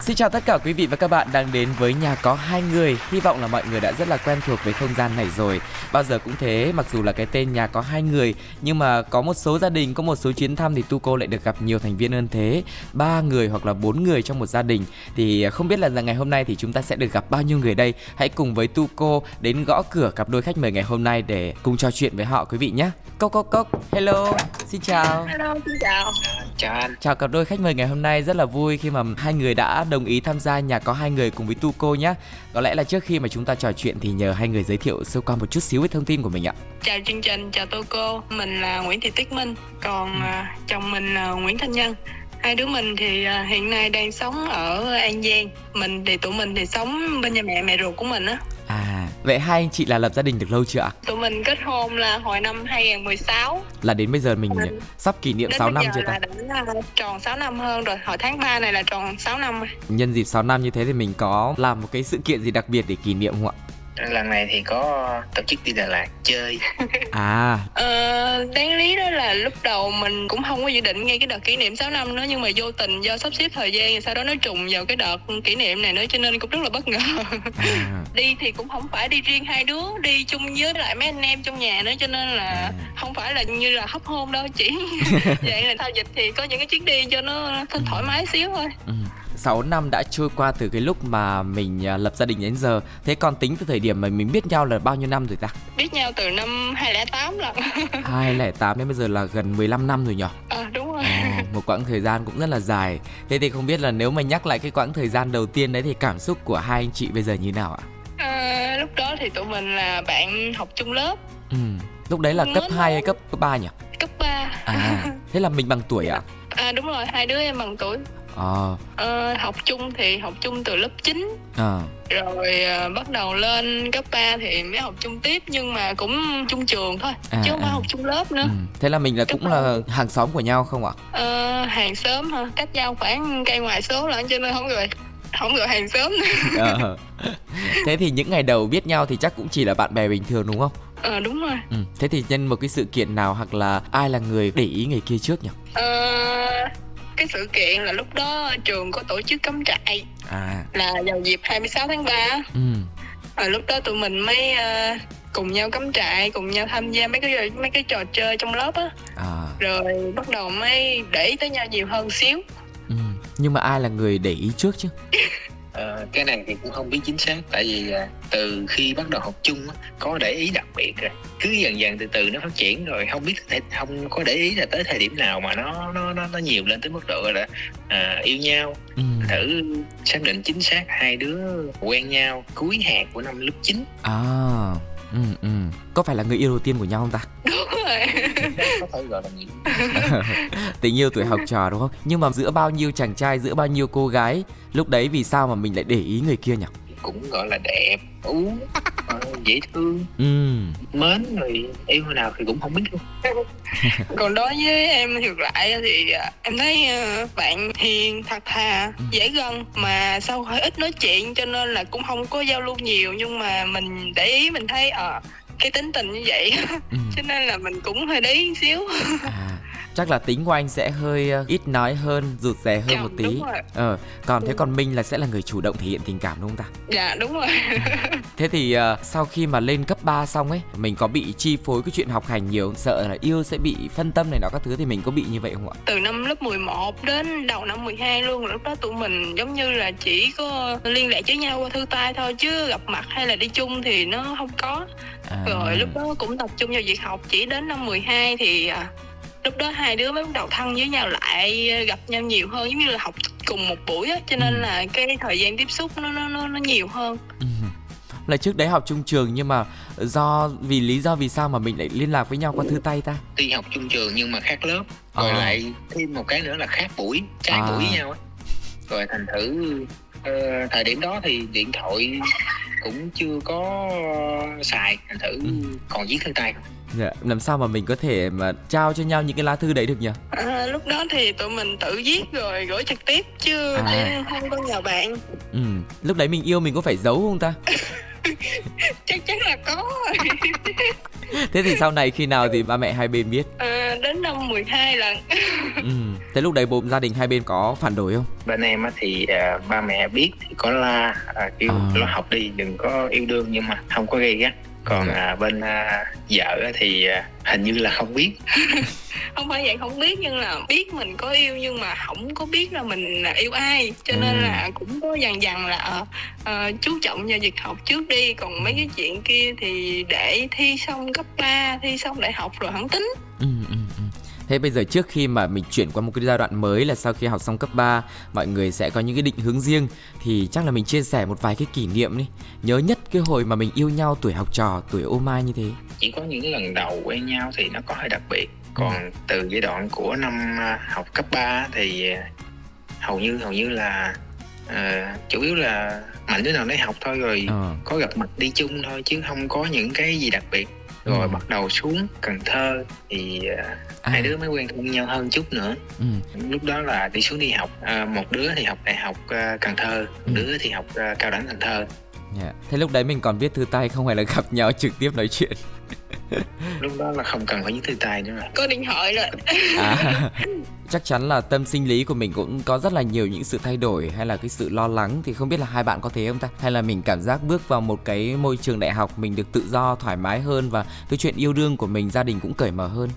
Xin chào tất cả quý vị và các bạn đang đến với nhà có hai người. Hy vọng là mọi người đã rất là quen thuộc với không gian này rồi. Bao giờ cũng thế, mặc dù là cái tên nhà có hai người, nhưng mà có một số gia đình, có một số chuyến thăm thì tu cô lại được gặp nhiều thành viên hơn thế, ba người hoặc là bốn người trong một gia đình. Thì không biết là ngày hôm nay thì chúng ta sẽ được gặp bao nhiêu người đây. Hãy cùng với tu cô đến gõ cửa cặp đôi khách mời ngày hôm nay để cùng trò chuyện với họ quý vị nhé. Cốc cốc cốc, hello, xin chào. Hello, xin chào. Chào anh. Chào cặp đôi khách mời ngày hôm nay rất là vui khi mà hai người đã đồng ý tham gia nhà có hai người cùng với Tu cô nhé. Có lẽ là trước khi mà chúng ta trò chuyện thì nhờ hai người giới thiệu sơ qua một chút xíu về thông tin của mình ạ. Chào chương trình, chào Tu cô. Mình là Nguyễn Thị Tuyết Minh, còn uh, chồng mình là Nguyễn Thanh Nhân. Hai đứa mình thì uh, hiện nay đang sống ở An Giang. Mình thì tụi mình thì sống bên nhà mẹ mẹ ruột của mình á. À, vậy hai anh chị là lập gia đình được lâu chưa ạ? Tụi mình kết hôn là hồi năm 2016 Là đến bây giờ mình đến, sắp kỷ niệm đến 6 năm chưa ta? ta? Là tròn 6 năm hơn rồi, hồi tháng 3 này là tròn 6 năm rồi Nhân dịp 6 năm như thế thì mình có làm một cái sự kiện gì đặc biệt để kỷ niệm không ạ? Lần này thì có tổ chức đi Đà Lạt chơi à ờ, đáng lý đó là lúc đầu mình cũng không có dự định ngay cái đợt kỷ niệm 6 năm nữa nhưng mà vô tình do sắp xếp thời gian sau đó nó trùng vào cái đợt kỷ niệm này nữa cho nên cũng rất là bất ngờ à. đi thì cũng không phải đi riêng hai đứa đi chung với lại mấy anh em trong nhà nữa cho nên là à. không phải là như là hấp hôn đâu chỉ vậy là sau dịch thì có những cái chuyến đi cho nó thoải mái xíu thôi ừ. 6 năm đã trôi qua từ cái lúc mà mình à, lập gia đình đến giờ Thế còn tính từ thời điểm mà mình biết nhau là bao nhiêu năm rồi ta? Biết nhau từ năm 2008 lần 2008 đến bây giờ là gần 15 năm rồi nhỉ? À đúng rồi à, Một quãng thời gian cũng rất là dài Thế thì không biết là nếu mà nhắc lại cái quãng thời gian đầu tiên đấy thì cảm xúc của hai anh chị bây giờ như nào ạ? À, lúc đó thì tụi mình là bạn học chung lớp Ừ Lúc đấy là cấp 2 hay cấp, cấp 3 nhỉ? Cấp 3 À, thế là mình bằng tuổi ạ? À đúng rồi, hai đứa em bằng tuổi à. ờ, học chung thì học chung từ lớp 9 à. rồi à, bắt đầu lên cấp 3 thì mới học chung tiếp nhưng mà cũng chung trường thôi à, chứ không phải à. học chung lớp nữa ừ. thế là mình là cấp cũng là hàng xóm của nhau không ạ ờ, hàng xóm hả cách nhau khoảng cây ngoài số lận cho nên không gọi không gọi hàng xóm nữa à. thế thì những ngày đầu biết nhau thì chắc cũng chỉ là bạn bè bình thường đúng không ờ đúng rồi ừ. thế thì nhân một cái sự kiện nào hoặc là ai là người để ý người kia trước nhỉ ờ cái sự kiện là lúc đó trường có tổ chức cắm trại à. là vào dịp 26 tháng 3 ừ. rồi lúc đó tụi mình mới uh, cùng nhau cắm trại cùng nhau tham gia mấy cái mấy cái trò chơi trong lớp á à. rồi bắt đầu mới để ý tới nhau nhiều hơn xíu ừ. nhưng mà ai là người để ý trước chứ Ờ, cái này thì cũng không biết chính xác tại vì à, từ khi bắt đầu học chung á, có để ý đặc biệt rồi. Cứ dần dần từ từ nó phát triển rồi không biết thể không có để ý là tới thời điểm nào mà nó nó nó, nó nhiều lên tới mức độ là à, yêu nhau. Ừ. thử xác định chính xác hai đứa quen nhau cuối hạt của năm lớp 9 à ừ ừ. Có phải là người yêu đầu tiên của nhau không ta? Đúng rồi. Có thể gọi là người tình yêu tuổi học trò đúng không? Nhưng mà giữa bao nhiêu chàng trai giữa bao nhiêu cô gái lúc đấy vì sao mà mình lại để ý người kia nhỉ cũng gọi là đẹp. Ú ờ, dễ thương. Ừ. mến rồi yêu nào thì cũng không biết luôn. Còn đối với em ngược lại thì à, em thấy ờ, bạn hiền thật thà ừ. dễ gần mà sau hơi ít nói chuyện cho nên là cũng không có giao lưu nhiều. Nhưng mà mình để ý mình thấy ờ à, cái tính tình như vậy. Ừ. cho nên là mình cũng hơi để ý xíu. À chắc là tính của anh sẽ hơi uh, ít nói hơn rụt rè hơn dạ, một tí. ờ còn ừ. thế còn minh là sẽ là người chủ động thể hiện tình cảm đúng không ta? Dạ đúng rồi. Thế thì uh, sau khi mà lên cấp 3 xong ấy mình có bị chi phối cái chuyện học hành nhiều sợ là yêu sẽ bị phân tâm này nọ các thứ thì mình có bị như vậy không ạ? Từ năm lớp 11 đến đầu năm 12 luôn lúc đó tụi mình giống như là chỉ có liên lạc với nhau qua thư tay thôi chứ gặp mặt hay là đi chung thì nó không có. À. rồi lúc đó cũng tập trung vào việc học chỉ đến năm 12 thì uh, lúc đó hai đứa mới bắt đầu thân với nhau lại gặp nhau nhiều hơn giống như là học cùng một buổi á cho nên ừ. là cái thời gian tiếp xúc nó nó nó, nó nhiều hơn ừ. là trước đấy học chung trường nhưng mà do vì lý do vì sao mà mình lại liên lạc với nhau qua thư tay ta đi học chung trường nhưng mà khác lớp rồi à. lại thêm một cái nữa là khác buổi trái à. buổi với nhau á rồi thành thử uh, thời điểm đó thì điện thoại cũng chưa có xài thành thử ừ. còn viết thư tay Dạ, làm sao mà mình có thể mà trao cho nhau những cái lá thư đấy được nhỉ? À, lúc đó thì tụi mình tự viết rồi gửi trực tiếp chứ à. không có nhờ bạn. Ừ, lúc đấy mình yêu mình có phải giấu không ta? chắc chắn là có thế thì sau này khi nào thì ba mẹ hai bên biết à, đến năm 12 lần ừ. Thế lúc đấy bố gia đình hai bên có phản đối không bên em thì uh, ba mẹ biết thì có la uh, kêu à. lo học đi đừng có yêu đương nhưng mà không có gây gắt còn dạ. à, bên à, vợ thì à, hình như là không biết không phải vậy không biết nhưng là biết mình có yêu nhưng mà không có biết là mình là yêu ai cho nên ừ. là cũng có dần dần là uh, chú trọng vào việc học trước đi còn mấy cái chuyện kia thì để thi xong cấp 3, thi xong đại học rồi hẳn tính ừ, ừ. Thế bây giờ trước khi mà mình chuyển qua một cái giai đoạn mới là sau khi học xong cấp 3 Mọi người sẽ có những cái định hướng riêng. Thì chắc là mình chia sẻ một vài cái kỷ niệm đi. Nhớ nhất cái hồi mà mình yêu nhau tuổi học trò, tuổi ô mai như thế. Chỉ có những lần đầu quen nhau thì nó có hơi đặc biệt. Còn ừ. từ giai đoạn của năm à, học cấp 3 thì hầu như hầu như là uh, chủ yếu là mạnh đứa nào đấy học thôi rồi ừ. có gặp mặt đi chung thôi chứ không có những cái gì đặc biệt rồi ừ. bắt đầu xuống Cần Thơ thì uh, à. hai đứa mới quen thân nhau hơn chút nữa ừ. lúc đó là đi xuống đi học uh, một đứa thì học đại học uh, Cần Thơ một ừ. đứa thì học uh, cao đẳng Cần Thơ yeah. Dạ. Thế lúc đấy mình còn viết thư tay không hay là gặp nhau trực tiếp nói chuyện? lúc đó là không cần phải viết thư tay nữa rồi. Có điện thoại rồi. À, chắc chắn là tâm sinh lý của mình cũng có rất là nhiều những sự thay đổi hay là cái sự lo lắng. Thì không biết là hai bạn có thế không ta? Hay là mình cảm giác bước vào một cái môi trường đại học mình được tự do thoải mái hơn và cái chuyện yêu đương của mình gia đình cũng cởi mở hơn?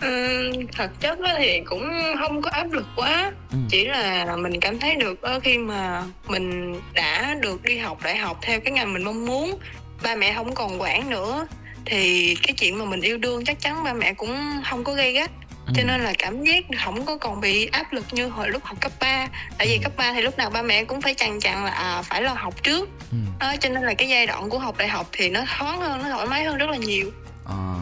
Ừ, thật chất thì cũng không có áp lực quá. Ừ. chỉ là mình cảm thấy được khi mà mình đã được đi học đại học theo cái ngành mình mong muốn ba mẹ không còn quản nữa thì cái chuyện mà mình yêu đương chắc chắn ba mẹ cũng không có gây gắt ừ. cho nên là cảm giác không có còn bị áp lực như hồi lúc học cấp 3 tại vì ừ. cấp 3 thì lúc nào ba mẹ cũng phải chằn chằn là à, phải lo học trước ừ. cho nên là cái giai đoạn của học đại học thì nó thoáng hơn nó thoải mái hơn rất là nhiều à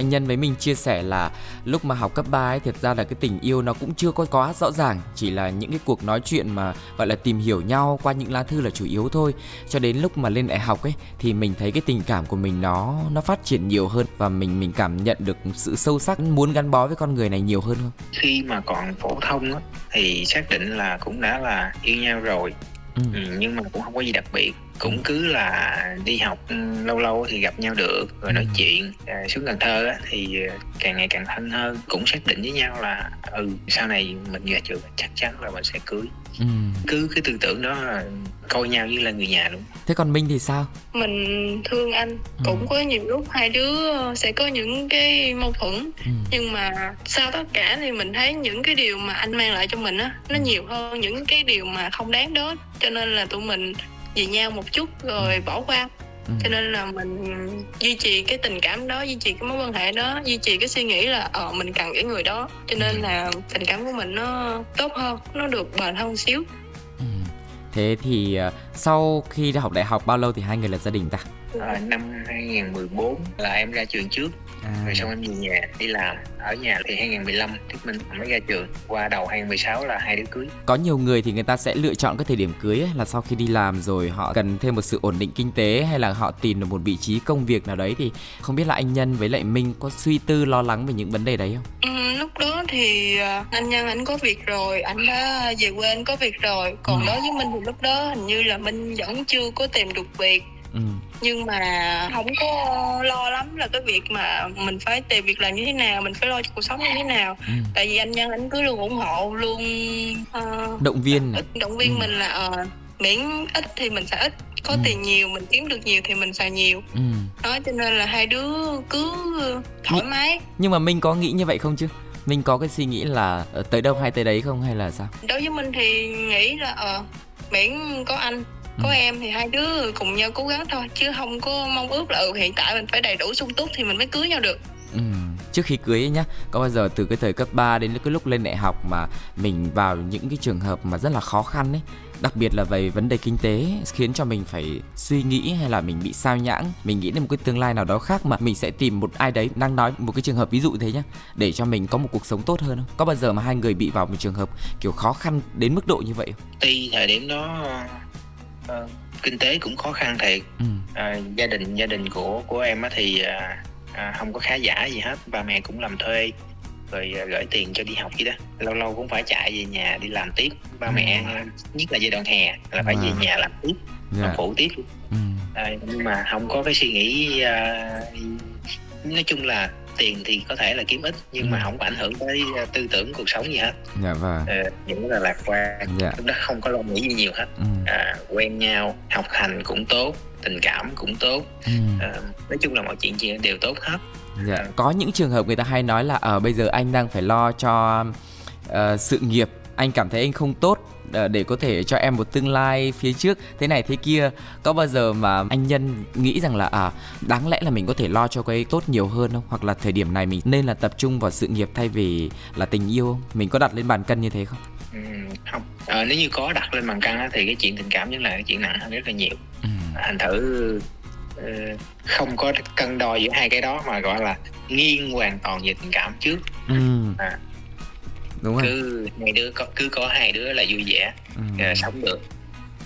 anh nhân với mình chia sẻ là lúc mà học cấp 3 ấy thật ra là cái tình yêu nó cũng chưa có quá rõ ràng. Chỉ là những cái cuộc nói chuyện mà gọi là tìm hiểu nhau qua những lá thư là chủ yếu thôi. Cho đến lúc mà lên đại học ấy thì mình thấy cái tình cảm của mình nó nó phát triển nhiều hơn và mình mình cảm nhận được sự sâu sắc muốn gắn bó với con người này nhiều hơn không? Khi mà còn phổ thông á thì xác định là cũng đã là yêu nhau rồi. Ừ. Ừ, nhưng mà cũng không có gì đặc biệt cũng cứ là đi học ừ, lâu lâu thì gặp nhau được rồi nói ừ. chuyện à, xuống Cần Thơ á, thì à, càng ngày càng thân hơn cũng xác định với nhau là ừ sau này mình ra trường chắc chắn là mình sẽ cưới ừ. cứ cái tư tưởng đó là coi nhau như là người nhà luôn thế còn Minh thì sao mình thương anh ừ. cũng có nhiều lúc hai đứa sẽ có những cái mâu thuẫn ừ. nhưng mà sau tất cả thì mình thấy những cái điều mà anh mang lại cho mình á nó ừ. nhiều hơn những cái điều mà không đáng đó cho nên là tụi mình vì nhau một chút rồi bỏ qua ừ. cho nên là mình duy trì cái tình cảm đó duy trì cái mối quan hệ đó duy trì cái suy nghĩ là ờ mình cần cái người đó cho nên ừ. là tình cảm của mình nó tốt hơn nó được bền hơn xíu. Thế thì uh, sau khi học đại học bao lâu thì hai người lập gia đình ta? À, năm 2014 là em ra trường trước. À. rồi xong em về nhà đi làm. Ở nhà thì 2015 thì mình mới ra trường. Qua đầu 2016 là hai đứa cưới. Có nhiều người thì người ta sẽ lựa chọn cái thời điểm cưới ấy, là sau khi đi làm rồi họ cần thêm một sự ổn định kinh tế hay là họ tìm được một vị trí công việc nào đấy. Thì không biết là anh nhân với lại minh có suy tư lo lắng về những vấn đề đấy không? Ừ, thì à, anh nhân anh có việc rồi anh đã về quê anh có việc rồi còn ừ. đối với minh thì lúc đó hình như là minh vẫn chưa có tìm được việc ừ. nhưng mà không có lo lắm là cái việc mà mình phải tìm việc làm như thế nào mình phải lo cho cuộc sống như thế nào ừ. tại vì anh nhân anh cứ luôn ủng hộ luôn uh, động viên động viên ừ. mình là uh, miễn ít thì mình sẽ ít có ừ. tiền nhiều mình kiếm được nhiều thì mình xài nhiều ừ. đó cho nên là hai đứa cứ thoải mái nhưng mà mình có nghĩ như vậy không chứ mình có cái suy nghĩ là ờ, tới đâu hay tới đấy không hay là sao đối với mình thì nghĩ là ờ miễn có anh có ừ. em thì hai đứa cùng nhau cố gắng thôi chứ không có mong ước là ừ, hiện tại mình phải đầy đủ sung túc thì mình mới cưới nhau được ừ. Trước khi cưới ấy nhá. Có bao giờ từ cái thời cấp 3 đến cái lúc lên đại học mà mình vào những cái trường hợp mà rất là khó khăn ấy? Đặc biệt là về vấn đề kinh tế khiến cho mình phải suy nghĩ hay là mình bị sao nhãng. Mình nghĩ đến một cái tương lai nào đó khác mà mình sẽ tìm một ai đấy đang nói một cái trường hợp ví dụ thế nhá để cho mình có một cuộc sống tốt hơn không? Có bao giờ mà hai người bị vào một trường hợp kiểu khó khăn đến mức độ như vậy không? Tuy thời điểm đó kinh tế cũng khó khăn thiệt. Ừ. à, gia đình gia đình của của em á thì à, à, không có khá giả gì hết ba mẹ cũng làm thuê rồi à, gửi tiền cho đi học gì đó lâu lâu cũng phải chạy về nhà đi làm tiếp ba ừ. mẹ nhất là giai đoạn hè là phải à. về nhà làm tiếp yeah. Dạ. phụ tiếp ừ. à, nhưng mà không có cái suy nghĩ à, nói chung là tiền thì có thể là kiếm ít nhưng ừ. mà không có ảnh hưởng tới à, tư tưởng cuộc sống gì hết dạ vâng à, những là lạc quan dạ. đó không có lo nghĩ gì nhiều hết ừ. à, quen nhau học hành cũng tốt tình cảm cũng tốt. Ừ. à, nói chung là mọi chuyện gì đều tốt hết. Dạ. à. có những trường hợp người ta hay nói là ở ờ, bây giờ anh đang phải lo cho uh, sự nghiệp. Anh cảm thấy anh không tốt để có thể cho em một tương lai phía trước. Thế này thế kia. Có bao giờ mà anh nhân nghĩ rằng là à đáng lẽ là mình có thể lo cho cái tốt nhiều hơn không? Hoặc là thời điểm này mình nên là tập trung vào sự nghiệp thay vì là tình yêu không? Mình có đặt lên bàn cân như thế không ừ, không à, nếu như có đặt lên bàn cân thì cái chuyện tình cảm vẫn là cái chuyện nặng hơn rất là nhiều ừ. thành thử uh, không có cân đo giữa hai cái đó mà gọi là nghiêng hoàn toàn về tình cảm trước ừ. à, đúng rồi cứ hai đứa có cứ có hai đứa là vui vẻ ừ. sống được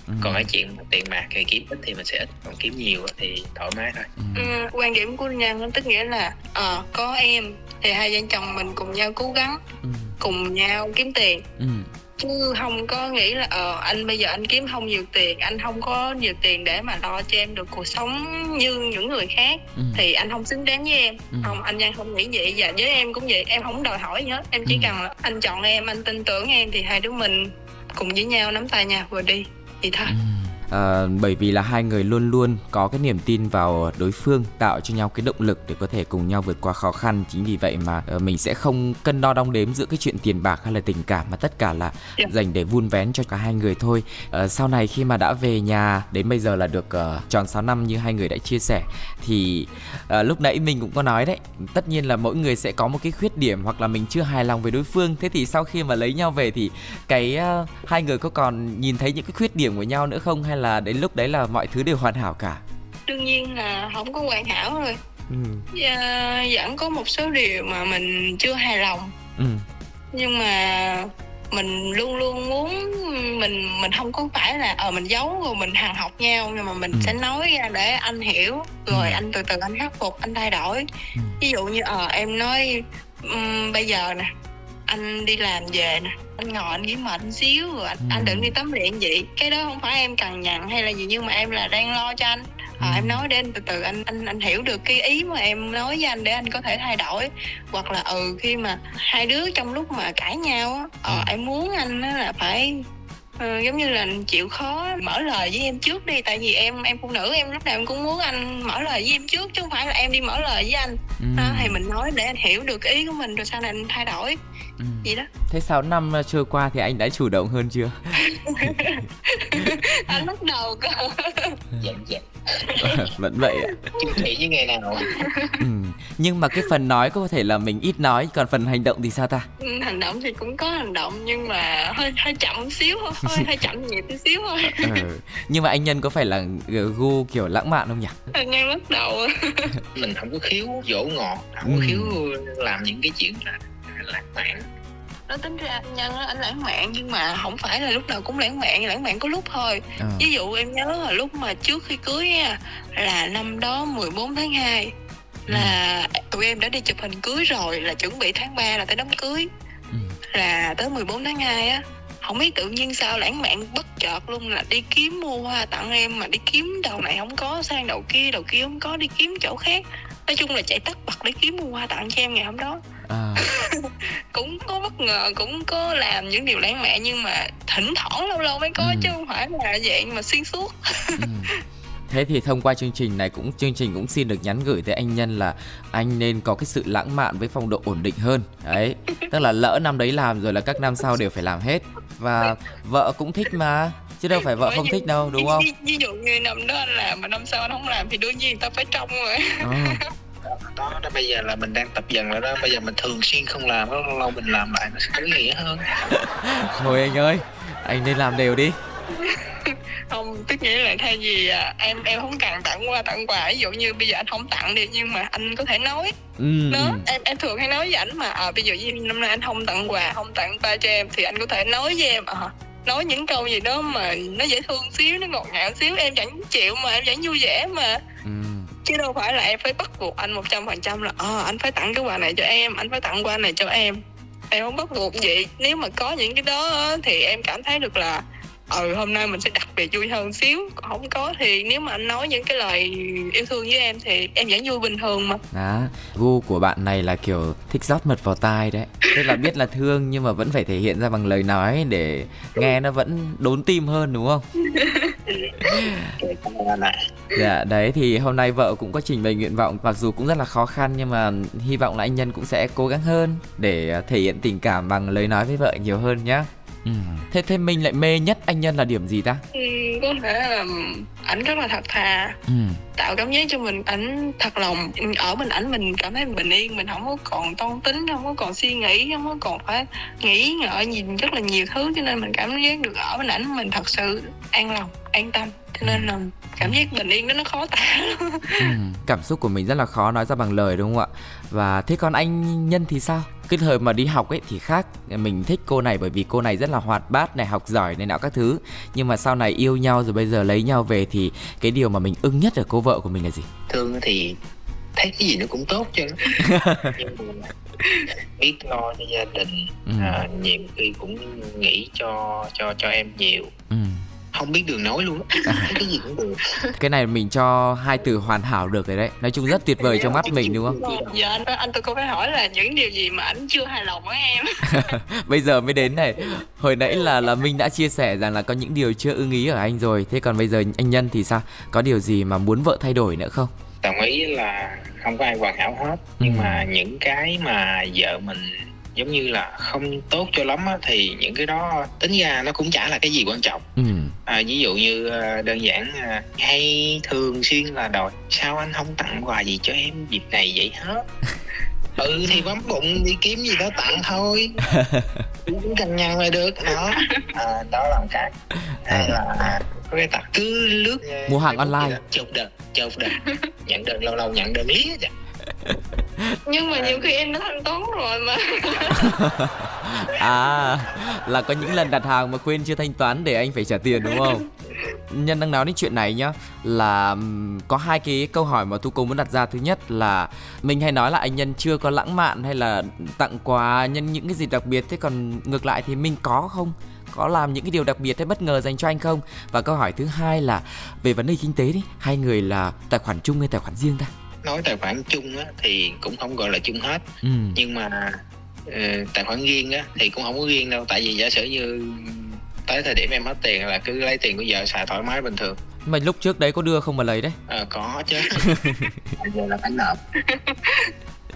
ừ. còn cái chuyện tiền bạc thì kiếm ít thì mình sẽ ít còn kiếm nhiều thì thoải mái thôi ừ. Ừ, quan điểm của nhân tức nghĩa là ờ uh, có em thì hai vợ chồng mình cùng nhau cố gắng ừ. cùng nhau kiếm tiền ừ chứ không có nghĩ là ờ anh bây giờ anh kiếm không nhiều tiền anh không có nhiều tiền để mà lo cho em được cuộc sống như những người khác ừ. thì anh không xứng đáng với em ừ. không anh Giang không nghĩ vậy và với em cũng vậy em không đòi hỏi gì hết em chỉ ừ. cần là anh chọn em anh tin tưởng em thì hai đứa mình cùng với nhau nắm tay nhau vừa đi thì thôi ừ à, bởi vì là hai người luôn luôn có cái niềm tin vào đối phương tạo cho nhau cái động lực để có thể cùng nhau vượt qua khó khăn chính vì vậy mà uh, mình sẽ không cân đo đong đếm giữa cái chuyện tiền bạc hay là tình cảm mà tất cả là. Dạ. dành để vun vén cho cả hai người thôi uh, sau này khi mà đã về nhà đến bây giờ là được uh, tròn 6 năm như hai người đã chia sẻ thì uh, lúc nãy mình cũng có nói đấy tất nhiên là mỗi người sẽ có một cái khuyết điểm hoặc là mình chưa hài lòng với đối phương thế thì sau khi mà lấy nhau về thì cái uh, hai người có còn nhìn thấy những cái khuyết điểm của nhau nữa không hay là là đến lúc đấy là mọi thứ đều hoàn hảo cả đương nhiên là không có hoàn hảo rồi ừ. Dạ, vẫn có một số điều mà mình chưa hài lòng ừ. nhưng mà mình luôn luôn muốn mình mình không có phải là ờ mình giấu rồi mình hằng học nhau nhưng mà mình ừ. sẽ nói ra để anh hiểu rồi ừ. anh từ từ anh khắc phục anh thay đổi ừ. ví dụ như ờ em nói um, bây giờ nè anh đi làm về nè. Anh ngồi anh nghỉ mệt xíu rồi anh, ừ. anh đừng đi tắm điện vậy. Cái đó không phải em cần nhận hay là gì nhưng mà em là đang lo cho anh. À, em nói để anh từ từ anh anh anh hiểu được cái ý mà em nói với anh để anh có thể thay đổi. Hoặc là ừ khi mà hai đứa trong lúc mà cãi nhau á ờ, ừ. em muốn anh á là phải Ừ, giống như là chịu khó mở lời với em trước đi. Tại vì em em phụ nữ em lúc nào em cũng muốn anh mở lời với em trước chứ không phải là em đi mở lời với anh. Ừ. đó, thì mình nói để anh hiểu được ý của mình rồi sau này anh thay đổi ừ. gì đó. Thế 6 năm trôi qua thì anh đã chủ động hơn chưa? Anh bắt đầu cơ. Dạ dạ. Vẫn vậy ạ. Chung thủy với ngày nào. Ừ. nhưng mà cái phần nói có thể là mình ít nói còn phần hành động thì sao ta? Ừ, hành động thì cũng có hành động nhưng mà hơi hơi chậm xíu thôi hơi, hơi chậm nhịp tí xíu thôi. Ừ. nhưng mà anh nhân có phải là gu kiểu lãng mạn không nhỉ? Anh nhân bắt đầu. Mình không có khiếu dỗ ngọt không có ừ. khiếu làm những cái chuyện là lãng mạn nó tính ra anh nhân anh lãng mạn nhưng mà không phải là lúc nào cũng lãng mạn lãng mạn có lúc thôi à. ví dụ em nhớ là lúc mà trước khi cưới nha là năm đó 14 tháng 2 là ừ. tụi em đã đi chụp hình cưới rồi là chuẩn bị tháng 3 là tới đám cưới ừ. là tới 14 tháng 2 á không biết tự nhiên sao lãng mạn bất chợt luôn là đi kiếm mua hoa tặng em mà đi kiếm đầu này không có sang đầu kia đầu kia không có đi kiếm chỗ khác nói chung là chạy tất bật để kiếm mua hoa tặng cho em ngày hôm đó à. cũng có bất ngờ cũng có làm những điều lãng mạn nhưng mà thỉnh thoảng lâu lâu mới có ừ. chứ không phải là dạng mà xuyên suốt ừ. Thế thì thông qua chương trình này cũng chương trình cũng xin được nhắn gửi tới anh Nhân là anh nên có cái sự lãng mạn với phong độ ổn định hơn. Đấy, tức là lỡ năm đấy làm rồi là các năm sau đều phải làm hết và vợ cũng thích mà chứ đâu phải vợ không thích đâu đúng không? Ví, dụ như năm đó làm mà năm sau anh không làm thì đương nhiên ta phải trông rồi. À đó, đó bây giờ là mình đang tập dần rồi đó. Bây giờ mình thường xuyên không làm lâu lâu mình làm lại nó sẽ có nghĩa hơn. Thôi anh ơi anh nên làm đều đi. Không tức nghĩa là thay vì à, em em không cần tặng quà tặng quà ví dụ như bây giờ anh không tặng đi nhưng mà anh có thể nói. Ừ. đó em em thường hay nói với ảnh mà à, bây giờ năm nay anh không tặng quà không tặng ba cho em thì anh có thể nói với em à, nói những câu gì đó mà nó dễ thương xíu nó ngọt ngào xíu em vẫn chịu mà em vẫn vui vẻ mà. Ừ chứ đâu phải là em phải bắt buộc anh một trăm phần trăm là ờ à, anh phải tặng cái quà này cho em anh phải tặng quà này cho em. Em không bắt buộc vậy nếu mà có những cái đó thì em cảm thấy được là ừ hôm nay mình sẽ đặc biệt vui hơn xíu. Còn không có thì nếu mà anh nói những cái lời yêu thương với em thì em vẫn vui bình thường mà. Đó gu của bạn này là kiểu thích rót mật vào tai đấy. Tức là biết là thương nhưng mà vẫn phải thể hiện ra bằng lời nói để nghe nó vẫn đốn tim hơn đúng không? Dạ đấy thì hôm nay vợ cũng có trình bày nguyện vọng. Mặc dù cũng rất là khó khăn nhưng mà hy vọng là anh nhân cũng sẽ cố gắng hơn để thể hiện tình cảm bằng lời nói với vợ nhiều hơn nhé Ừ. Thế thế mình lại mê nhất anh Nhân là điểm gì ta? Ừ, có thể là ảnh rất là thật thà. Ừ. Tạo cảm giác cho mình ảnh thật lòng. Ở bên ảnh mình cảm thấy bình yên, mình không có còn toan tính, không có còn suy nghĩ, không có còn phải nghĩ ngợi nhìn rất là nhiều thứ cho nên mình cảm giác được ở bên ảnh mình thật sự an lòng, an tâm cho nên là cảm giác bình yên đó nó khó tả ừ, cảm xúc của mình rất là khó nói ra bằng lời đúng không ạ? Và thế còn anh nhân thì sao? Cái thời mà đi học ấy thì khác. Mình thích cô này bởi vì cô này rất là hoạt bát này học giỏi này nọ các thứ. Nhưng mà sau này yêu nhau rồi bây giờ lấy nhau về thì cái điều mà mình ưng nhất ở cô vợ của mình là gì? Thương thì thấy cái gì nó cũng tốt chứ. Biết lo cho gia đình ừ. à, nhiều khi cũng nghĩ cho cho cho em nhiều. Ừ không biết đường nói luôn à. cái gì cũng được. Cái này mình cho hai từ hoàn hảo được rồi đấy. Nói chung rất tuyệt vời trong mắt mình đúng không? Dạ anh anh tôi có phải hỏi là những điều gì mà anh chưa hài lòng với em? Bây giờ mới đến này. Hồi nãy là là minh đã chia sẻ rằng là có những điều chưa ưng ý ở anh rồi. Thế còn bây giờ anh nhân thì sao? Có điều gì mà muốn vợ thay đổi nữa không? Đồng ý là không có ai hoàn hảo hết. Nhưng ừ. mà những cái mà vợ mình giống như là không tốt cho lắm á, thì những cái đó tính ra nó cũng chả là cái gì quan trọng. Ừ. à, ví dụ như ờ, đơn giản hay thường xuyên là đòi sao anh không tặng quà gì cho em dịp này vậy hết? Ừ thì bấm bụng đi kiếm gì đó tặng thôi. Cũng cằn nhằn là được đó. À, đó là một cái. Hay là à, có cái tặng cứ lướt mua hàng online. chụp đơn chụp đơn nhận đơn lâu lâu nhận đơn lý á nhưng mà nhiều khi em đã thanh toán rồi mà. À là có những lần đặt hàng mà quên chưa thanh toán để anh phải trả tiền đúng không? Nhân đang nói đến chuyện này nhá là có hai cái câu hỏi mà thu cô muốn đặt ra. Thứ nhất là mình hay nói là anh nhân chưa có lãng mạn hay là tặng quà nhân những cái gì đặc biệt. Thế còn ngược lại thì mình có không? Có làm những cái điều đặc biệt hay bất ngờ dành cho anh không? Và câu hỏi thứ hai là về vấn đề kinh tế đi. Hai người là tài khoản chung hay tài khoản riêng ta nói tài khoản chung á, thì cũng không gọi là chung hết. Ừ. nhưng mà uh, tài khoản riêng á, thì cũng không có riêng đâu. Tại vì giả sử như tới thời điểm em hết tiền là cứ lấy tiền của vợ xài thoải mái bình thường. Mà lúc trước đấy có đưa không mà lấy đấy? Ờ có chứ. Bây giờ là phải nợ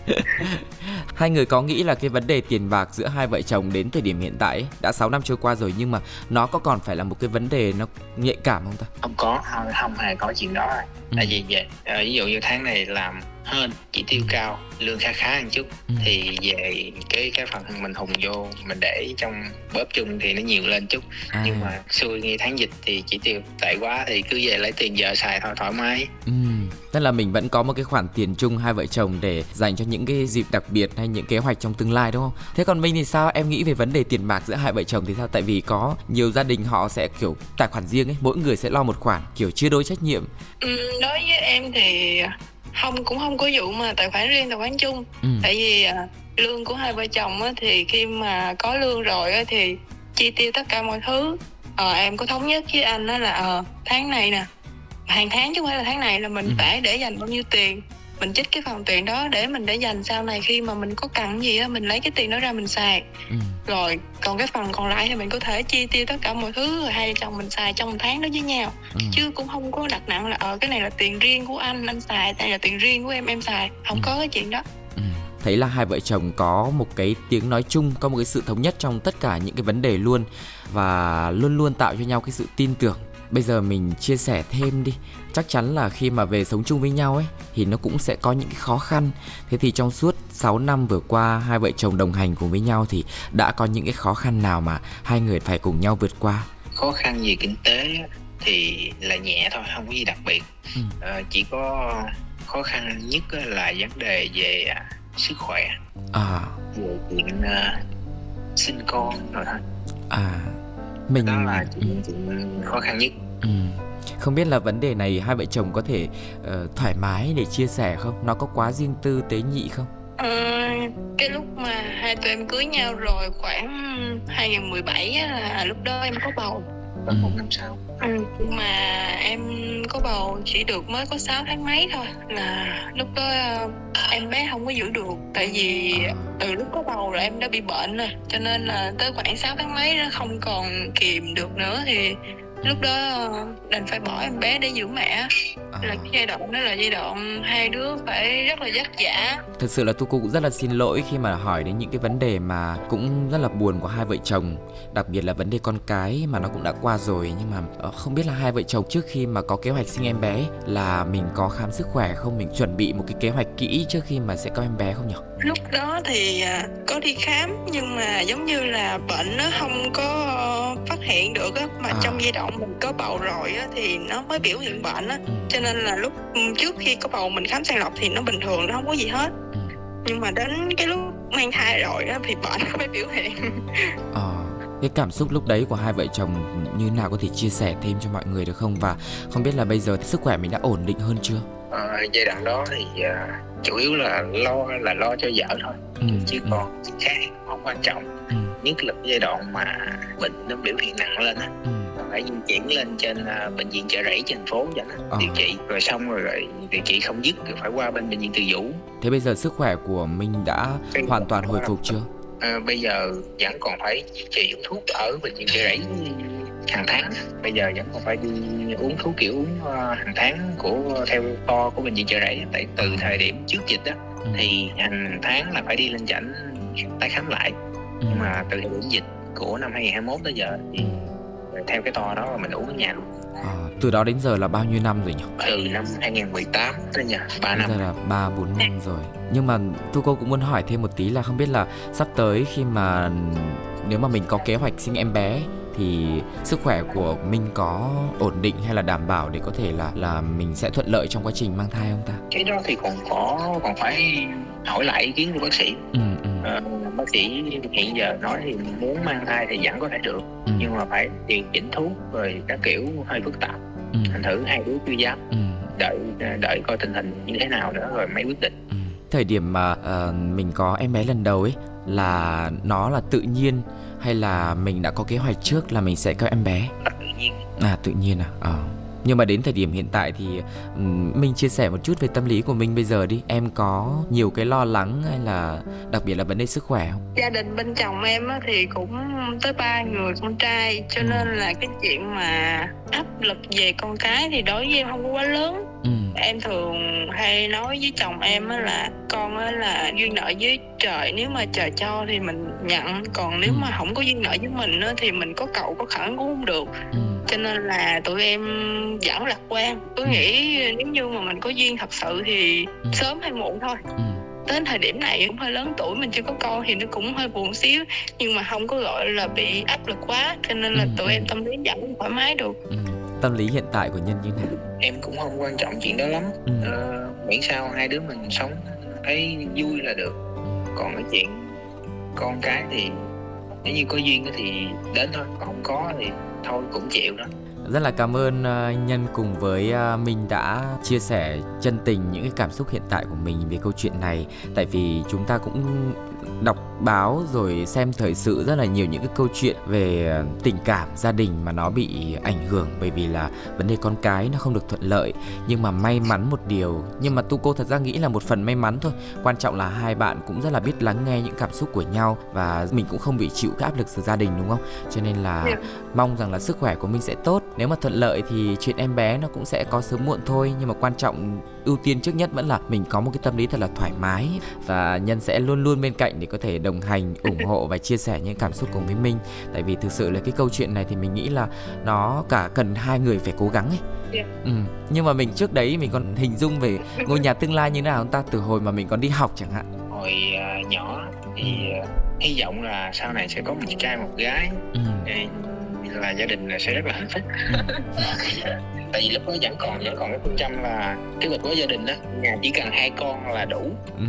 hai người có nghĩ là cái vấn đề tiền bạc giữa hai vợ chồng đến thời điểm hiện tại đã 6 năm trôi qua rồi nhưng mà nó có còn phải là một cái vấn đề nó nhạy cảm không ta? Không có, không, không hề có chuyện đó. Ừ. Tại vì vậy, à, ví dụ như tháng này làm hơn chỉ tiêu ừ. cao lương khá khá một chút ừ. thì về cái cái phần mình hùng vô mình để trong bóp chung thì nó nhiều lên chút à. nhưng mà xui ngay tháng dịch thì chỉ tiêu tệ quá thì cứ về lấy tiền vợ xài thôi thoải mái ừ. tức là mình vẫn có một cái khoản tiền chung hai vợ chồng để dành cho những cái dịp đặc biệt hay những kế hoạch trong tương lai đúng không thế còn mình thì sao em nghĩ về vấn đề tiền bạc giữa hai vợ chồng thì sao tại vì có nhiều gia đình họ sẽ kiểu tài khoản riêng ấy mỗi người sẽ lo một khoản kiểu chia đôi trách nhiệm ừ, đối với em thì không cũng không có vụ mà tài khoản riêng tài khoản chung ừ. tại vì à, lương của hai vợ chồng á, thì khi mà có lương rồi á, thì chi tiêu tất cả mọi thứ ờ, em có thống nhất với anh đó là ờ, tháng này nè hàng tháng chứ không phải là tháng này là mình ừ. phải để dành bao nhiêu tiền mình trích cái phần tiền đó để mình để dành sau này khi mà mình có cần gì á mình lấy cái tiền đó ra mình xài ừ. rồi còn cái phần còn lại thì mình có thể chi tiêu tất cả mọi thứ rồi hai chồng mình xài trong một tháng đó với nhau ừ. chứ cũng không có đặt nặng là ờ cái này là tiền riêng của anh anh xài đây là tiền riêng của em em xài không ừ. có cái chuyện đó ừ. thấy là hai vợ chồng có một cái tiếng nói chung có một cái sự thống nhất trong tất cả những cái vấn đề luôn và luôn luôn tạo cho nhau cái sự tin tưởng bây giờ mình chia sẻ thêm đi. Chắc chắn là khi mà về sống chung với nhau ấy thì nó cũng sẽ có những cái khó khăn. Thế thì trong suốt 6 năm vừa qua hai vợ chồng đồng hành cùng với nhau thì đã có những cái khó khăn nào mà hai người phải cùng nhau vượt qua? Khó khăn về kinh tế thì là nhẹ thôi không có gì đặc biệt. Ừ. à, chỉ có khó khăn nhất là vấn đề về à, sức khỏe. À. Về chuyện uh, sinh con rồi thôi. À mình đó là chuyện, chuyện khó khăn nhất. Ừ. không biết là vấn đề này hai vợ chồng có thể uh, thoải mái để chia sẻ không? Nó có quá riêng tư tế nhị không? À, cái lúc mà hai tụi em cưới nhau rồi khoảng 2017 á, là lúc đó em có bầu ừ. một năm sau ừ, nhưng mà em có bầu chỉ được mới có 6 tháng mấy thôi là lúc đó em bé không có giữ được tại vì à. từ lúc có bầu rồi em đã bị bệnh rồi cho nên là tới khoảng 6 tháng mấy nó không còn kìm được nữa thì lúc đó đành phải bỏ em bé để giữ mẹ. Là cái giai đoạn đó là giai đoạn hai đứa phải rất là vất vả. Thật sự là tôi cũng rất là xin lỗi khi mà hỏi đến những cái vấn đề mà cũng rất là buồn của hai vợ chồng. Đặc biệt là vấn đề con cái mà nó cũng đã qua rồi nhưng mà ờ, không biết là hai vợ chồng trước khi mà có kế hoạch sinh em bé là mình có khám sức khỏe không? Mình chuẩn bị một cái kế hoạch kỹ trước khi mà sẽ có em bé không nhỉ? Lúc đó thì à, có đi khám nhưng mà giống như là bệnh nó không có phát hiện được á mà à. trong giai đoạn mình có bầu rồi á thì nó mới biểu hiện bệnh á. Ừ. cho nên là lúc trước khi có bầu mình khám sàng lọc thì nó bình thường nó không có gì hết. Ừ. nhưng mà đến cái lúc mang thai rồi á thì bệnh nó mới biểu hiện. À, cái cảm xúc lúc đấy của hai vợ chồng như nào có thể chia sẻ thêm cho mọi người được không? Và không biết là bây giờ sức khỏe mình đã ổn định hơn chưa? À, giai đoạn đó thì uh, chủ yếu là lo là lo cho vợ thôi. Ừ, chứ ừ. còn khác không quan trọng. Ừ. nhất là giai đoạn mà bệnh nó biểu hiện nặng lên á. Ừ phải di chuyển lên trên uh, bệnh viện chợ rẫy trên phố cho nó ờ. điều trị rồi xong rồi, rồi điều trị không dứt rồi phải qua bên bệnh viện từ dũ thế bây giờ sức khỏe của minh đã bây hoàn toàn hồi phục chưa à, bây giờ vẫn còn phải trị uống thuốc ở bệnh viện chợ rẫy hàng tháng bây giờ vẫn còn phải đi uống thuốc kiểu uống uh, hàng tháng của theo to của bệnh viện chợ rẫy tại từ ờ. thời điểm trước dịch đó ừ. thì hàng tháng là phải đi lên chảnh tái khám lại ừ. nhưng mà từ thời điểm dịch của năm 2021 tới giờ thì ừ theo cái to đó mình uống ở nhà luôn À, từ đó đến giờ là bao nhiêu năm rồi nhỉ? Từ năm 2018 tới giờ 3 năm. Giờ là 3 4 năm rồi. Nhưng mà tu cô cũng muốn hỏi thêm một tí là không biết là sắp tới khi mà nếu mà mình có kế hoạch sinh em bé thì sức khỏe của Minh có ổn định hay là đảm bảo để có thể là là mình sẽ thuận lợi trong quá trình mang thai không ta? Cái đó thì còn có còn phải hỏi lại ý kiến của bác sĩ. Ừ, ừ. À, bác sĩ hiện giờ nói thì muốn mang thai thì vẫn có thể được ừ. nhưng mà phải điều chỉnh thuốc rồi các kiểu hơi phức tạp. Ừ. Thành thử hai đứa chưa dám. Ừ. Đợi đợi coi tình hình như thế nào nữa rồi mới quyết định. Ừ. Thời điểm mà uh, mình có em bé lần đầu ấy là nó là tự nhiên hay là mình đã có kế hoạch trước là mình sẽ có em bé? À, tự nhiên. À tự nhiên à? Ờ. À. nhưng mà đến thời điểm hiện tại thì mình chia sẻ một chút về tâm lý của mình bây giờ đi. Em có nhiều cái lo lắng hay là đặc biệt là vấn đề sức khỏe không? Gia đình bên chồng em thì cũng tới ba người con trai cho ừ. nên là cái chuyện mà áp lực về con cái thì đối với em không có quá lớn ừ. em thường hay nói với chồng em là con là duyên nợ với trời nếu mà trời cho thì mình nhận còn nếu ừ. mà không có duyên nợ với mình thì mình có cậu có khả cũng không được ừ. cho nên là tụi em vẫn lạc quan cứ ừ. nghĩ nếu như mà mình có duyên thật sự thì ừ. sớm hay muộn thôi ừ đến thời điểm này cũng hơi lớn tuổi mình chưa có con thì nó cũng hơi buồn xíu nhưng mà không có gọi là bị áp lực quá cho nên là ừ. tụi em tâm lý vẫn thoải mái được ừ. Tâm lý hiện tại của nhân như nào? Em cũng không quan trọng chuyện đó lắm. Ừ. ờ, miễn sao hai đứa mình sống thấy vui là được. Ừ. còn cái chuyện con cái thì nếu như có duyên thì đến thôi. Còn không có thì thôi cũng chịu đó rất là cảm ơn uh, nhân cùng với uh, minh đã chia sẻ chân tình những cái cảm xúc hiện tại của mình về câu chuyện này tại vì chúng ta cũng đọc báo rồi xem thời sự rất là nhiều những cái câu chuyện về ờ, tình cảm gia đình mà nó bị ảnh hưởng bởi vì là vấn đề con cái nó không được thuận lợi nhưng mà may mắn một điều nhưng mà tu cô thật ra nghĩ là một phần may mắn thôi quan trọng là hai bạn cũng rất là biết lắng nghe những cảm xúc của nhau và mình cũng không bị chịu cái áp lực từ gia đình đúng không cho nên là. Dạ. mong rằng là sức khỏe của mình sẽ tốt nếu mà thuận lợi thì chuyện em bé nó cũng sẽ có sớm muộn thôi nhưng mà quan trọng ưu tiên trước nhất vẫn là mình có một cái tâm lý thật là thoải mái và nhân sẽ luôn luôn bên cạnh để có thể đồng hành ủng hộ và chia sẻ những cảm xúc cùng với minh tại vì thực sự là cái câu chuyện này thì mình nghĩ là nó cả cần hai người phải cố gắng ấy Yeah. Dạ. Ừ. Nhưng mà mình trước đấy mình còn hình dung về ngôi nhà tương lai như thế nào chúng ta từ hồi mà mình còn đi học chẳng hạn. Hồi uh, nhỏ thì uh, hy vọng là sau này sẽ có một trai một gái. Ừ. là gia đình sẽ rất là hạnh phúc. Tại vì lúc đó vẫn còn vẫn còn cái phương châm là kế hoạch của gia đình đó nhà chỉ cần hai con là đủ ừ.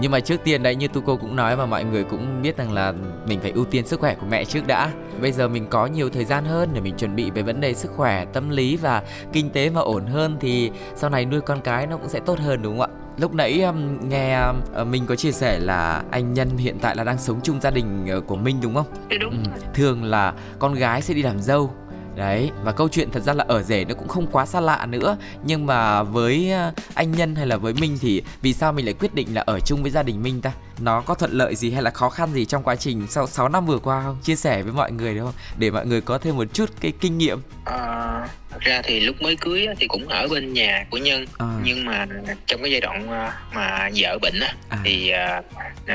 nhưng mà trước tiên đấy như tu cô cũng nói và mọi người cũng biết rằng là mình phải ưu tiên sức khỏe của mẹ trước đã bây giờ mình có nhiều thời gian hơn để mình chuẩn bị về vấn đề sức khỏe tâm lý và kinh tế mà ổn hơn thì sau này nuôi con cái nó cũng sẽ tốt hơn đúng không ạ lúc nãy um, nghe uh, mình có chia sẻ là anh nhân hiện tại là đang sống chung gia đình uh, của mình đúng không? Đúng. Ừ. Thường là con gái sẽ đi làm dâu đấy, và câu chuyện thật ra là ở rể nó cũng không quá xa lạ nữa. Nhưng mà với à, anh nhân hay là với minh thì vì sao mình lại quyết định là ở chung với gia đình minh ta? Nó có thuận lợi gì hay là khó khăn gì trong quá trình sau 6 năm vừa qua không? Chia sẻ với mọi người đúng không? Để mọi người có thêm một chút cái kinh nghiệm. À, ra thì lúc mới cưới thì cũng ở bên nhà của nhân. À. nhưng mà trong cái giai đoạn ờ, mà vợ bệnh á à. thì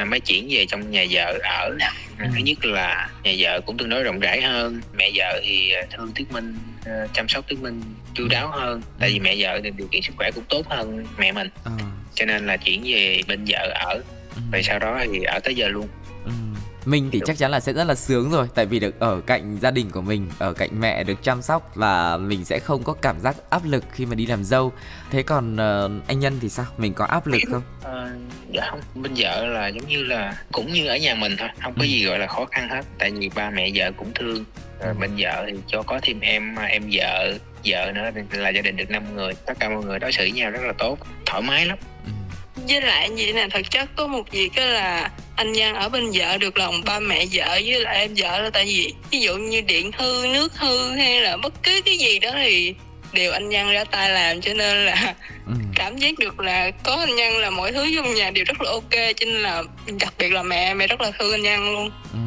uh, mới chuyển về trong nhà vợ ở. Ừ. thứ nhất là nhà vợ cũng tương đối rộng rãi hơn. Mẹ vợ thì thương tiết minh chăm sóc tiết minh chu đáo hơn. Tại vì mẹ vợ thì điều kiện sức khỏe cũng tốt hơn mẹ mình. À. cho nên là chuyển về bên vợ ở rồi sau đó thì ở tới giờ luôn. Ừ. mình thì chắc chắn là sẽ rất là sướng rồi tại vì được ở cạnh gia đình của mình ở cạnh mẹ được chăm sóc và mình sẽ không có cảm giác áp lực khi mà đi làm dâu. Thế còn uh, anh nhân thì sao? Mình có áp lực không? à, dạ không bên vợ là giống như là cũng như ở nhà mình thôi không có ừ. gì gọi là khó khăn hết tại vì ba mẹ vợ cũng thương. Rồi bên vợ thì cho có thêm em em vợ vợ nữa là gia đình được 5 người tất cả mọi người đối xử với nhau rất là tốt thoải mái lắm. Ừ với lại gì nè thật chất có một việc đó là anh Nhân ở bên vợ được lòng ba mẹ vợ với lại em vợ là tại vì ví dụ như điện hư nước hư hay là bất cứ cái gì đó thì đều anh Nhân ra tay làm. Cho nên là ừ. cảm giác được là có anh Nhân là mọi thứ trong nhà đều rất là ok. Cho nên là đặc biệt là mẹ mẹ rất là thương anh Nhân luôn. Ừ.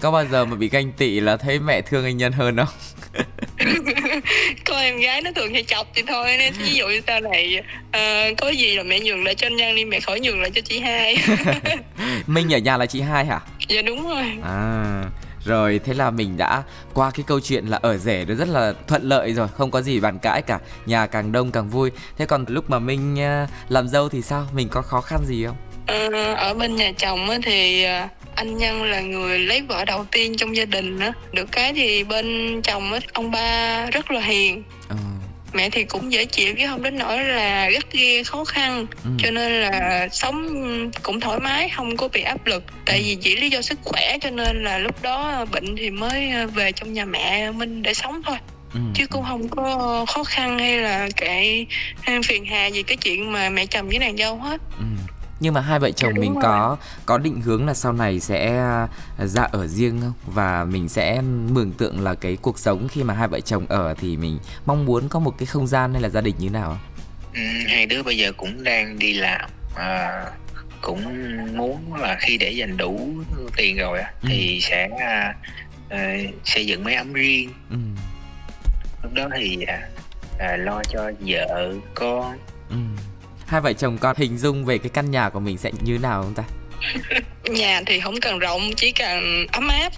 có bao giờ mà bị ganh tị là thấy mẹ thương anh Nhân hơn không con em gái nó thường hay chọc thì thôi nên ví dụ như sau này uh, có gì là mẹ nhường lại cho anh nhân đi mẹ khỏi nhường lại cho chị hai. Minh ở nhà là chị hai hả? Dạ đúng rồi. À rồi thế là mình đã qua cái câu chuyện là ở rể nó rất là thuận lợi rồi không có gì bàn cãi cả nhà càng đông càng vui. Thế còn lúc mà minh uh, làm dâu thì sao? Mình có khó khăn gì không? Ờ, ở bên nhà chồng thì uh, anh nhân là người lấy vợ đầu tiên trong gia đình đó được cái thì bên chồng á ông ba rất là hiền ừ. mẹ thì cũng dễ chịu chứ không đến nỗi là gắt ghe khó khăn ừ. cho nên là sống cũng thoải mái không có bị áp lực tại ừ. vì chỉ lý do sức khỏe cho nên là lúc đó bệnh thì mới về trong nhà mẹ minh để sống thôi Ừ. chứ cũng không có khó khăn hay là cái phiền hà gì cái chuyện mà mẹ chồng với nàng dâu hết ừ nhưng mà hai vợ chồng mình có có định hướng là sau này sẽ à, ra ở riêng không? Và mình sẽ mường tượng là cái cuộc sống khi mà hai vợ chồng ở thì mình mong muốn có một cái không gian hay là gia đình như nào ừ, hai đứa bây giờ cũng đang đi làm à, cũng muốn là khi để dành đủ tiền rồi ừ. thì sẽ à, à, xây dựng mấy ấm riêng. Ừ. lúc đó thì à, à, lo cho vợ con. Ừ hai vợ chồng con hình dung về cái căn nhà của mình sẽ như nào không ta nhà thì không cần rộng chỉ cần ấm áp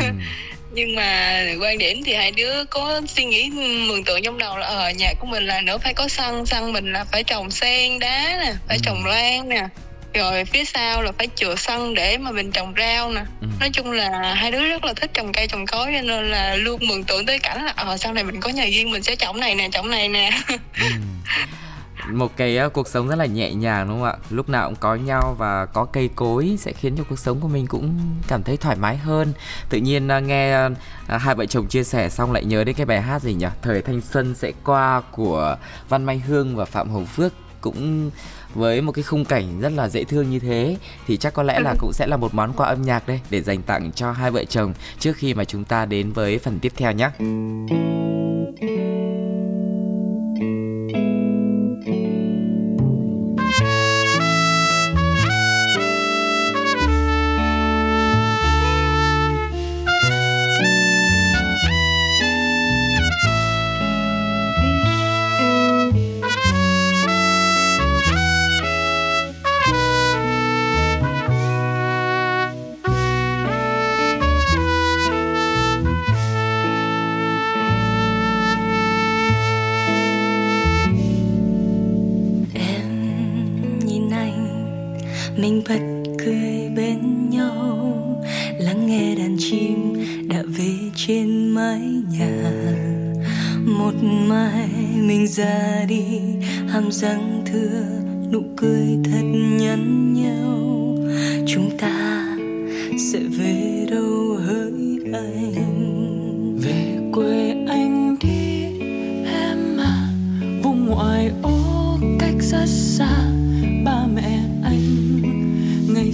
ừ. nhưng mà quan điểm thì hai đứa có suy nghĩ mường tượng trong đầu là ở ờ, nhà của mình là nữa phải có sân sân mình là phải trồng sen đá nè phải ừ. trồng lan nè rồi phía sau là phải chừa sân để mà mình trồng rau nè ừ. nói chung là hai đứa rất là thích trồng cây trồng cối cho nên là luôn mường tượng tới cảnh là ờ sau này mình có nhà riêng mình sẽ trồng này nè trồng này nè ừ một cái uh, cuộc sống rất là nhẹ nhàng đúng không ạ? Lúc nào cũng có nhau và có cây cối sẽ khiến cho cuộc sống của mình cũng cảm thấy thoải mái hơn. Tự nhiên uh, nghe uh, hai vợ chồng chia sẻ xong lại nhớ đến cái bài hát gì nhỉ? Thời thanh xuân sẽ qua của văn mai hương và phạm hồng phước cũng với một cái khung cảnh rất là dễ thương như thế. Thì chắc có lẽ là cũng sẽ là một món quà âm nhạc đây để dành tặng cho hai vợ chồng trước khi mà chúng ta đến với phần tiếp theo nhé.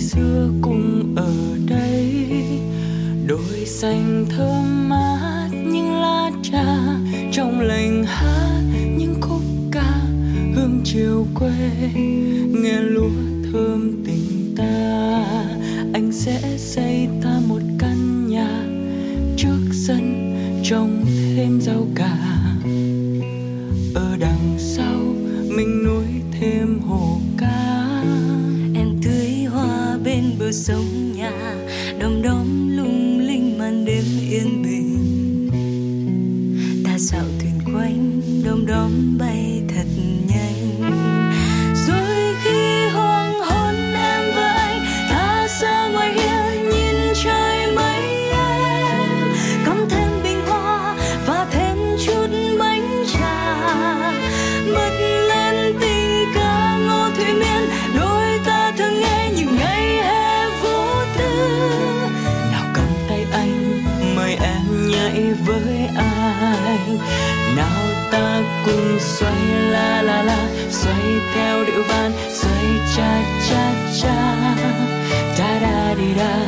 xưa cùng ở đây. Đôi xanh thơm mát những lá trà trong lành hát những khúc ca hương chiều quê. Nghe lúa thơm tình ta, anh sẽ xây ta một căn nhà trước sân trong respirar.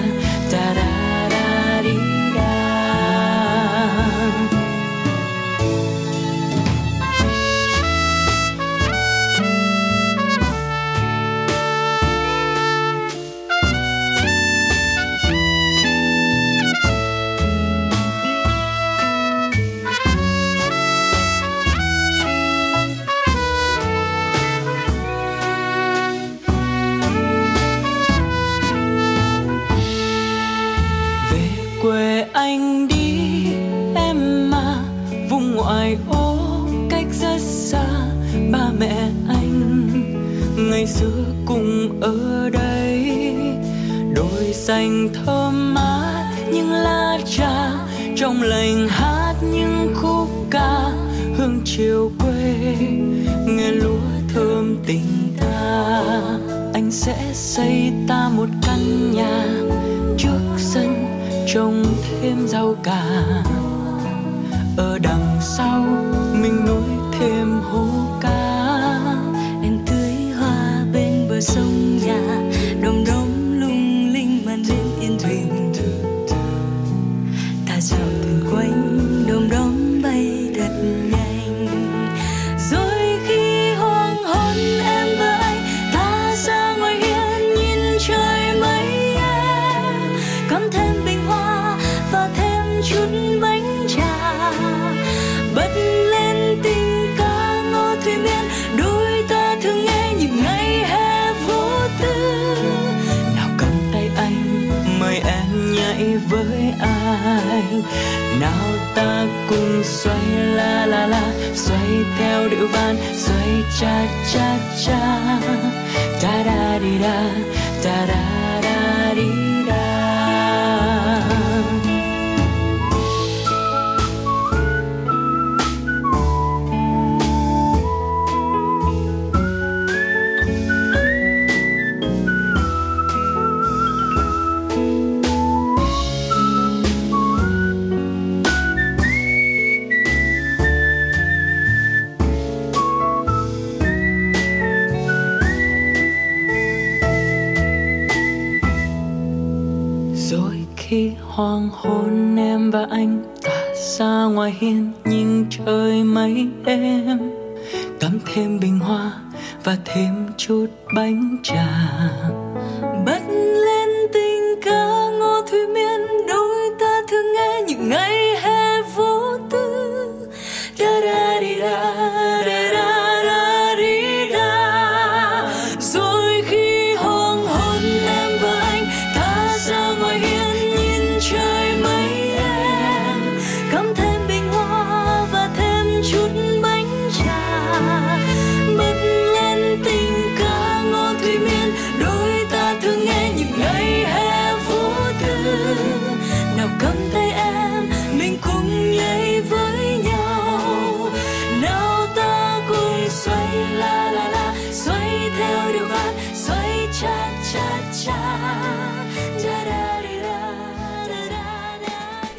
nào ta cùng xoay la la la, xoay theo điệu van, xoay cha cha cha. Ta da di da ta da rồi khi hoàng hôn em và anh ta xa ngoài hiên, nhìn trời mấy em cắm thêm bình hoa và thêm chút bánh trà.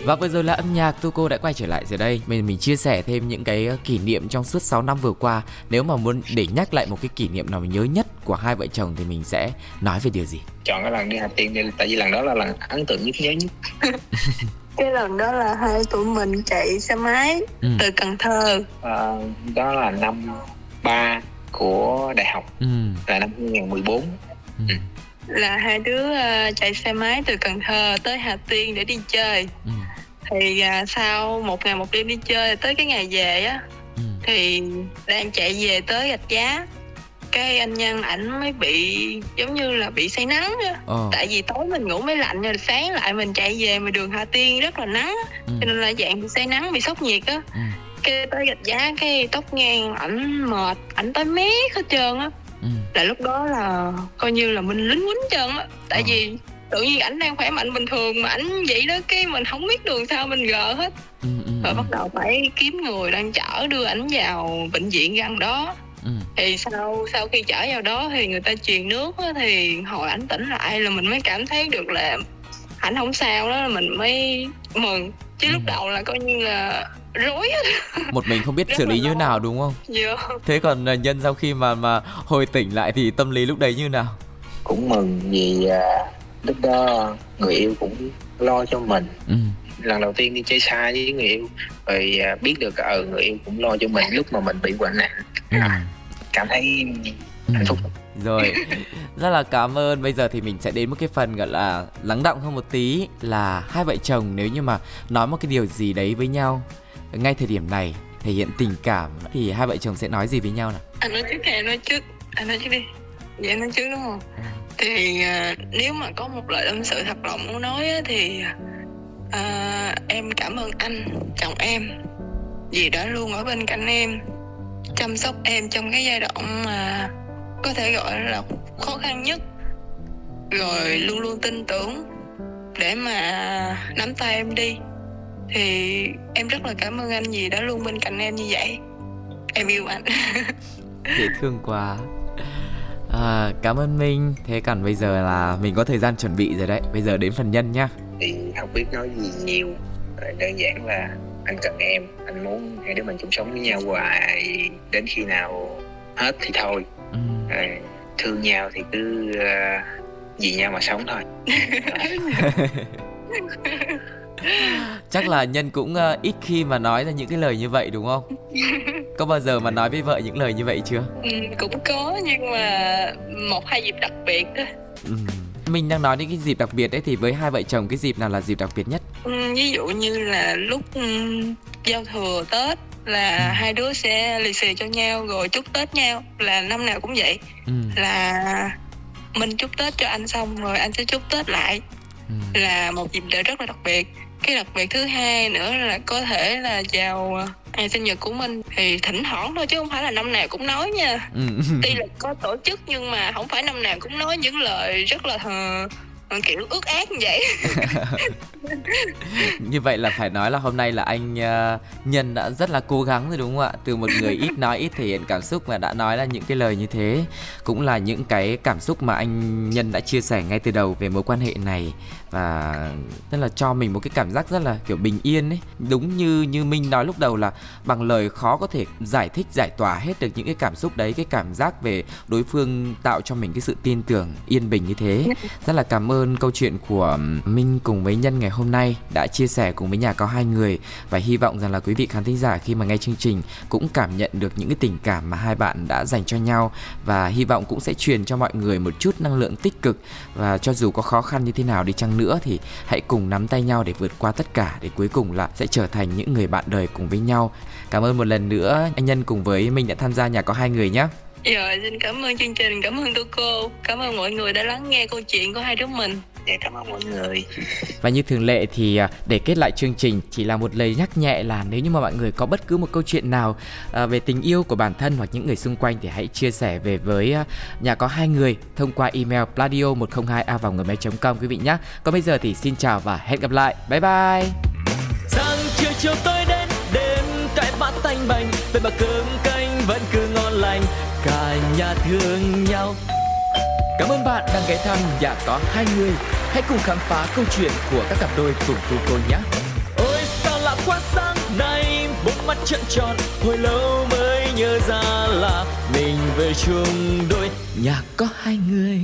Và vừa rồi là âm nhạc Tuko đã quay trở lại rồi đây mình mình chia sẻ thêm những cái ờ, kỷ niệm trong suốt 6 năm vừa qua nếu mà muốn để nhắc lại một cái kỷ niệm nào mình nhớ nhất của hai vợ chồng thì mình sẽ nói về điều gì chọn cái lần đi Hà Tiên đi tại vì lần đó là lần ấn tượng nhất nhớ nhất cái lần đó là hai tụi mình chạy xe máy ừ. từ Cần Thơ à, đó là năm ba của đại học ừ. là năm 2014 ừ. Ừ. là hai đứa uh, chạy xe máy từ Cần Thơ tới Hà Tiên để đi chơi ừ. Thì uh, sau một ngày một đêm đi chơi tới cái ngày về á ừ. thì đang chạy về tới gạch giá cái anh nhân ảnh mới bị giống như là bị say nắng á ờ. tại vì tối mình ngủ mới lạnh rồi sáng lại mình chạy về mà đường hà tiên rất là nắng ừ. cho nên là dạng bị say nắng bị sốc nhiệt á ừ. cái tới gạch giá cái tóc ngang ảnh mệt ảnh tới mét hết trơn á ừ. là lúc đó là coi như là mình lính quýnh trơn á tại ờ. vì tự nhiên ảnh đang khỏe mạnh bình thường mà ảnh vậy đó cái mình không biết đường sao mình gờ hết ừ, ừ, rồi ừ. bắt đầu phải kiếm người đang chở đưa ảnh vào bệnh viện gần đó Ừ. thì sau sau khi chở vào đó thì người ta truyền nước á, thì hồi ảnh tỉnh lại là mình mới cảm thấy được là ảnh không sao đó là mình mới mừng chứ ừ. lúc đầu là coi như là rối một mình không biết xử lý như thế nào đúng không yeah. Dạ. thế còn à, nhân sau khi mà mà hồi tỉnh lại thì tâm lý lúc đấy như nào cũng mừng vì à, lúc đó người yêu cũng lo cho mình. Ừ. lần đầu tiên đi chơi xa với người yêu rồi à, biết được ở ừ, người yêu cũng lo cho mình lúc mà mình bị bệnh nặng. Ừ. Cảm thấy hạnh phúc. Rồi rất là cảm ơn. Bây giờ thì mình sẽ đến một cái phần gọi là lắng động hơn một tí là hai vợ chồng nếu như mà nói một cái điều gì đấy với nhau. Ngay thời điểm này thể hiện tình cảm thì hai vợ chồng sẽ nói gì với nhau nào? Anh nói trước hay nói trước anh nói trước đi. Vậy anh nói trước đúng không? Ừ thì à, nếu mà có một lời tâm sự thật lòng muốn nói á, thì à, em cảm ơn anh chồng em vì đã luôn ở bên cạnh em chăm sóc em trong cái giai đoạn mà có thể gọi là khó khăn nhất. Rồi luôn luôn tin tưởng để mà nắm tay em đi. Thì em rất là cảm ơn anh vì đã luôn bên cạnh em như vậy. Em yêu anh. Dễ thương quá à, cảm ơn minh. Thế còn bây giờ là mình có thời gian chuẩn bị rồi đấy. Bây giờ đến phần nhân nhá. Thì không biết nói gì nhiều. Đơn giản là anh cần em. Anh muốn hai đứa mình chung sống với nhau hoài. Đến khi nào hết thì thôi. Ừ. à, thương nhau thì cứ uh, vì nhau mà sống thôi. Chắc là nhân cũng uh, ít khi mà nói ra những cái lời như vậy đúng không có bao giờ mà nói với vợ những lời như vậy chưa? Ừ, cũng có nhưng mà một hai dịp đặc biệt thôi. Ừ. Mình đang nói đến cái dịp đặc biệt ấy thì với hai vợ chồng cái dịp nào là dịp đặc biệt nhất? Ừ, ví dụ như là lúc um, giao thừa tết là ừ. hai đứa sẽ lì xì cho nhau rồi chúc tết nhau là năm nào cũng vậy. Ừ. là mình chúc tết cho anh xong rồi anh sẽ chúc tết lại. Ừ. là một dịp lễ rất là đặc biệt cái đặc biệt thứ hai nữa là có thể là chào à, ngày sinh nhật của mình. Thì thỉnh thoảng thôi chứ không phải là năm nào cũng nói nha. Ừ. tuy là có tổ chức nhưng mà không phải năm nào cũng nói những lời rất là Ờ, kiểu ước ác như vậy. Như vậy là phải nói là hôm nay là anh uh, nhân đã rất là cố gắng rồi đúng không ạ? Từ một người ít nói ít thể hiện cảm xúc mà đã nói ra những cái lời như thế. Cũng là những cái cảm xúc mà anh nhân đã chia sẻ ngay từ đầu về mối quan hệ này và tức là cho mình một cái cảm giác rất là kiểu bình yên ấy. Đúng như như minh nói lúc đầu là bằng lời khó có thể giải thích, giải tỏa hết được những cái cảm xúc đấy, cái cảm giác về đối phương tạo cho mình cái sự tin tưởng yên bình như thế. Rất là cảm ơn ơn câu chuyện của Minh cùng với Nhân ngày hôm nay đã chia sẻ cùng với nhà có hai người. Và hy vọng rằng là quý vị khán thính giả khi mà nghe chương trình cũng cảm nhận được những cái tình cảm mà hai bạn đã dành cho nhau. Và hy vọng cũng sẽ truyền cho mọi người một chút năng lượng tích cực. Và cho dù có khó khăn như thế nào đi chăng nữa thì hãy cùng nắm tay nhau để vượt qua tất cả để cuối cùng là sẽ trở thành những người bạn đời cùng với nhau. Cảm ơn một lần nữa anh Nhân cùng với mình đã tham gia nhà có hai người nhé. Rồi, xin cảm ơn chương trình, cảm ơn tôi cô Cảm ơn mọi người đã lắng nghe câu chuyện của hai đứa mình Dạ, cảm ơn mọi người. Và như thường lệ thì à, để kết lại chương trình Chỉ là một lời nhắc nhẹ là nếu như mà mọi người có bất cứ một câu chuyện nào à, Về tình yêu của bản thân hoặc những người xung quanh Thì hãy chia sẻ về với à, nhà có hai người Thông qua email pladio 102 a vào người com quý vị nhé Còn bây giờ thì xin chào và hẹn gặp lại. Bye bye. Sáng chiều chiều tôi đến đêm cãi vã tanh bành Vậy mà cơm canh vẫn cứ ngon lành cả nhà thương nhau Cảm ơn bạn đang ghé thăm và có hai người. Hãy cùng khám phá câu chuyện của các cặp đôi cùng cô cô nhé. Ôi sao lạ quá sáng nay, bốc mắt trận tròn, hồi lâu mới nhớ ra là mình về chung đôi nhà có hai người.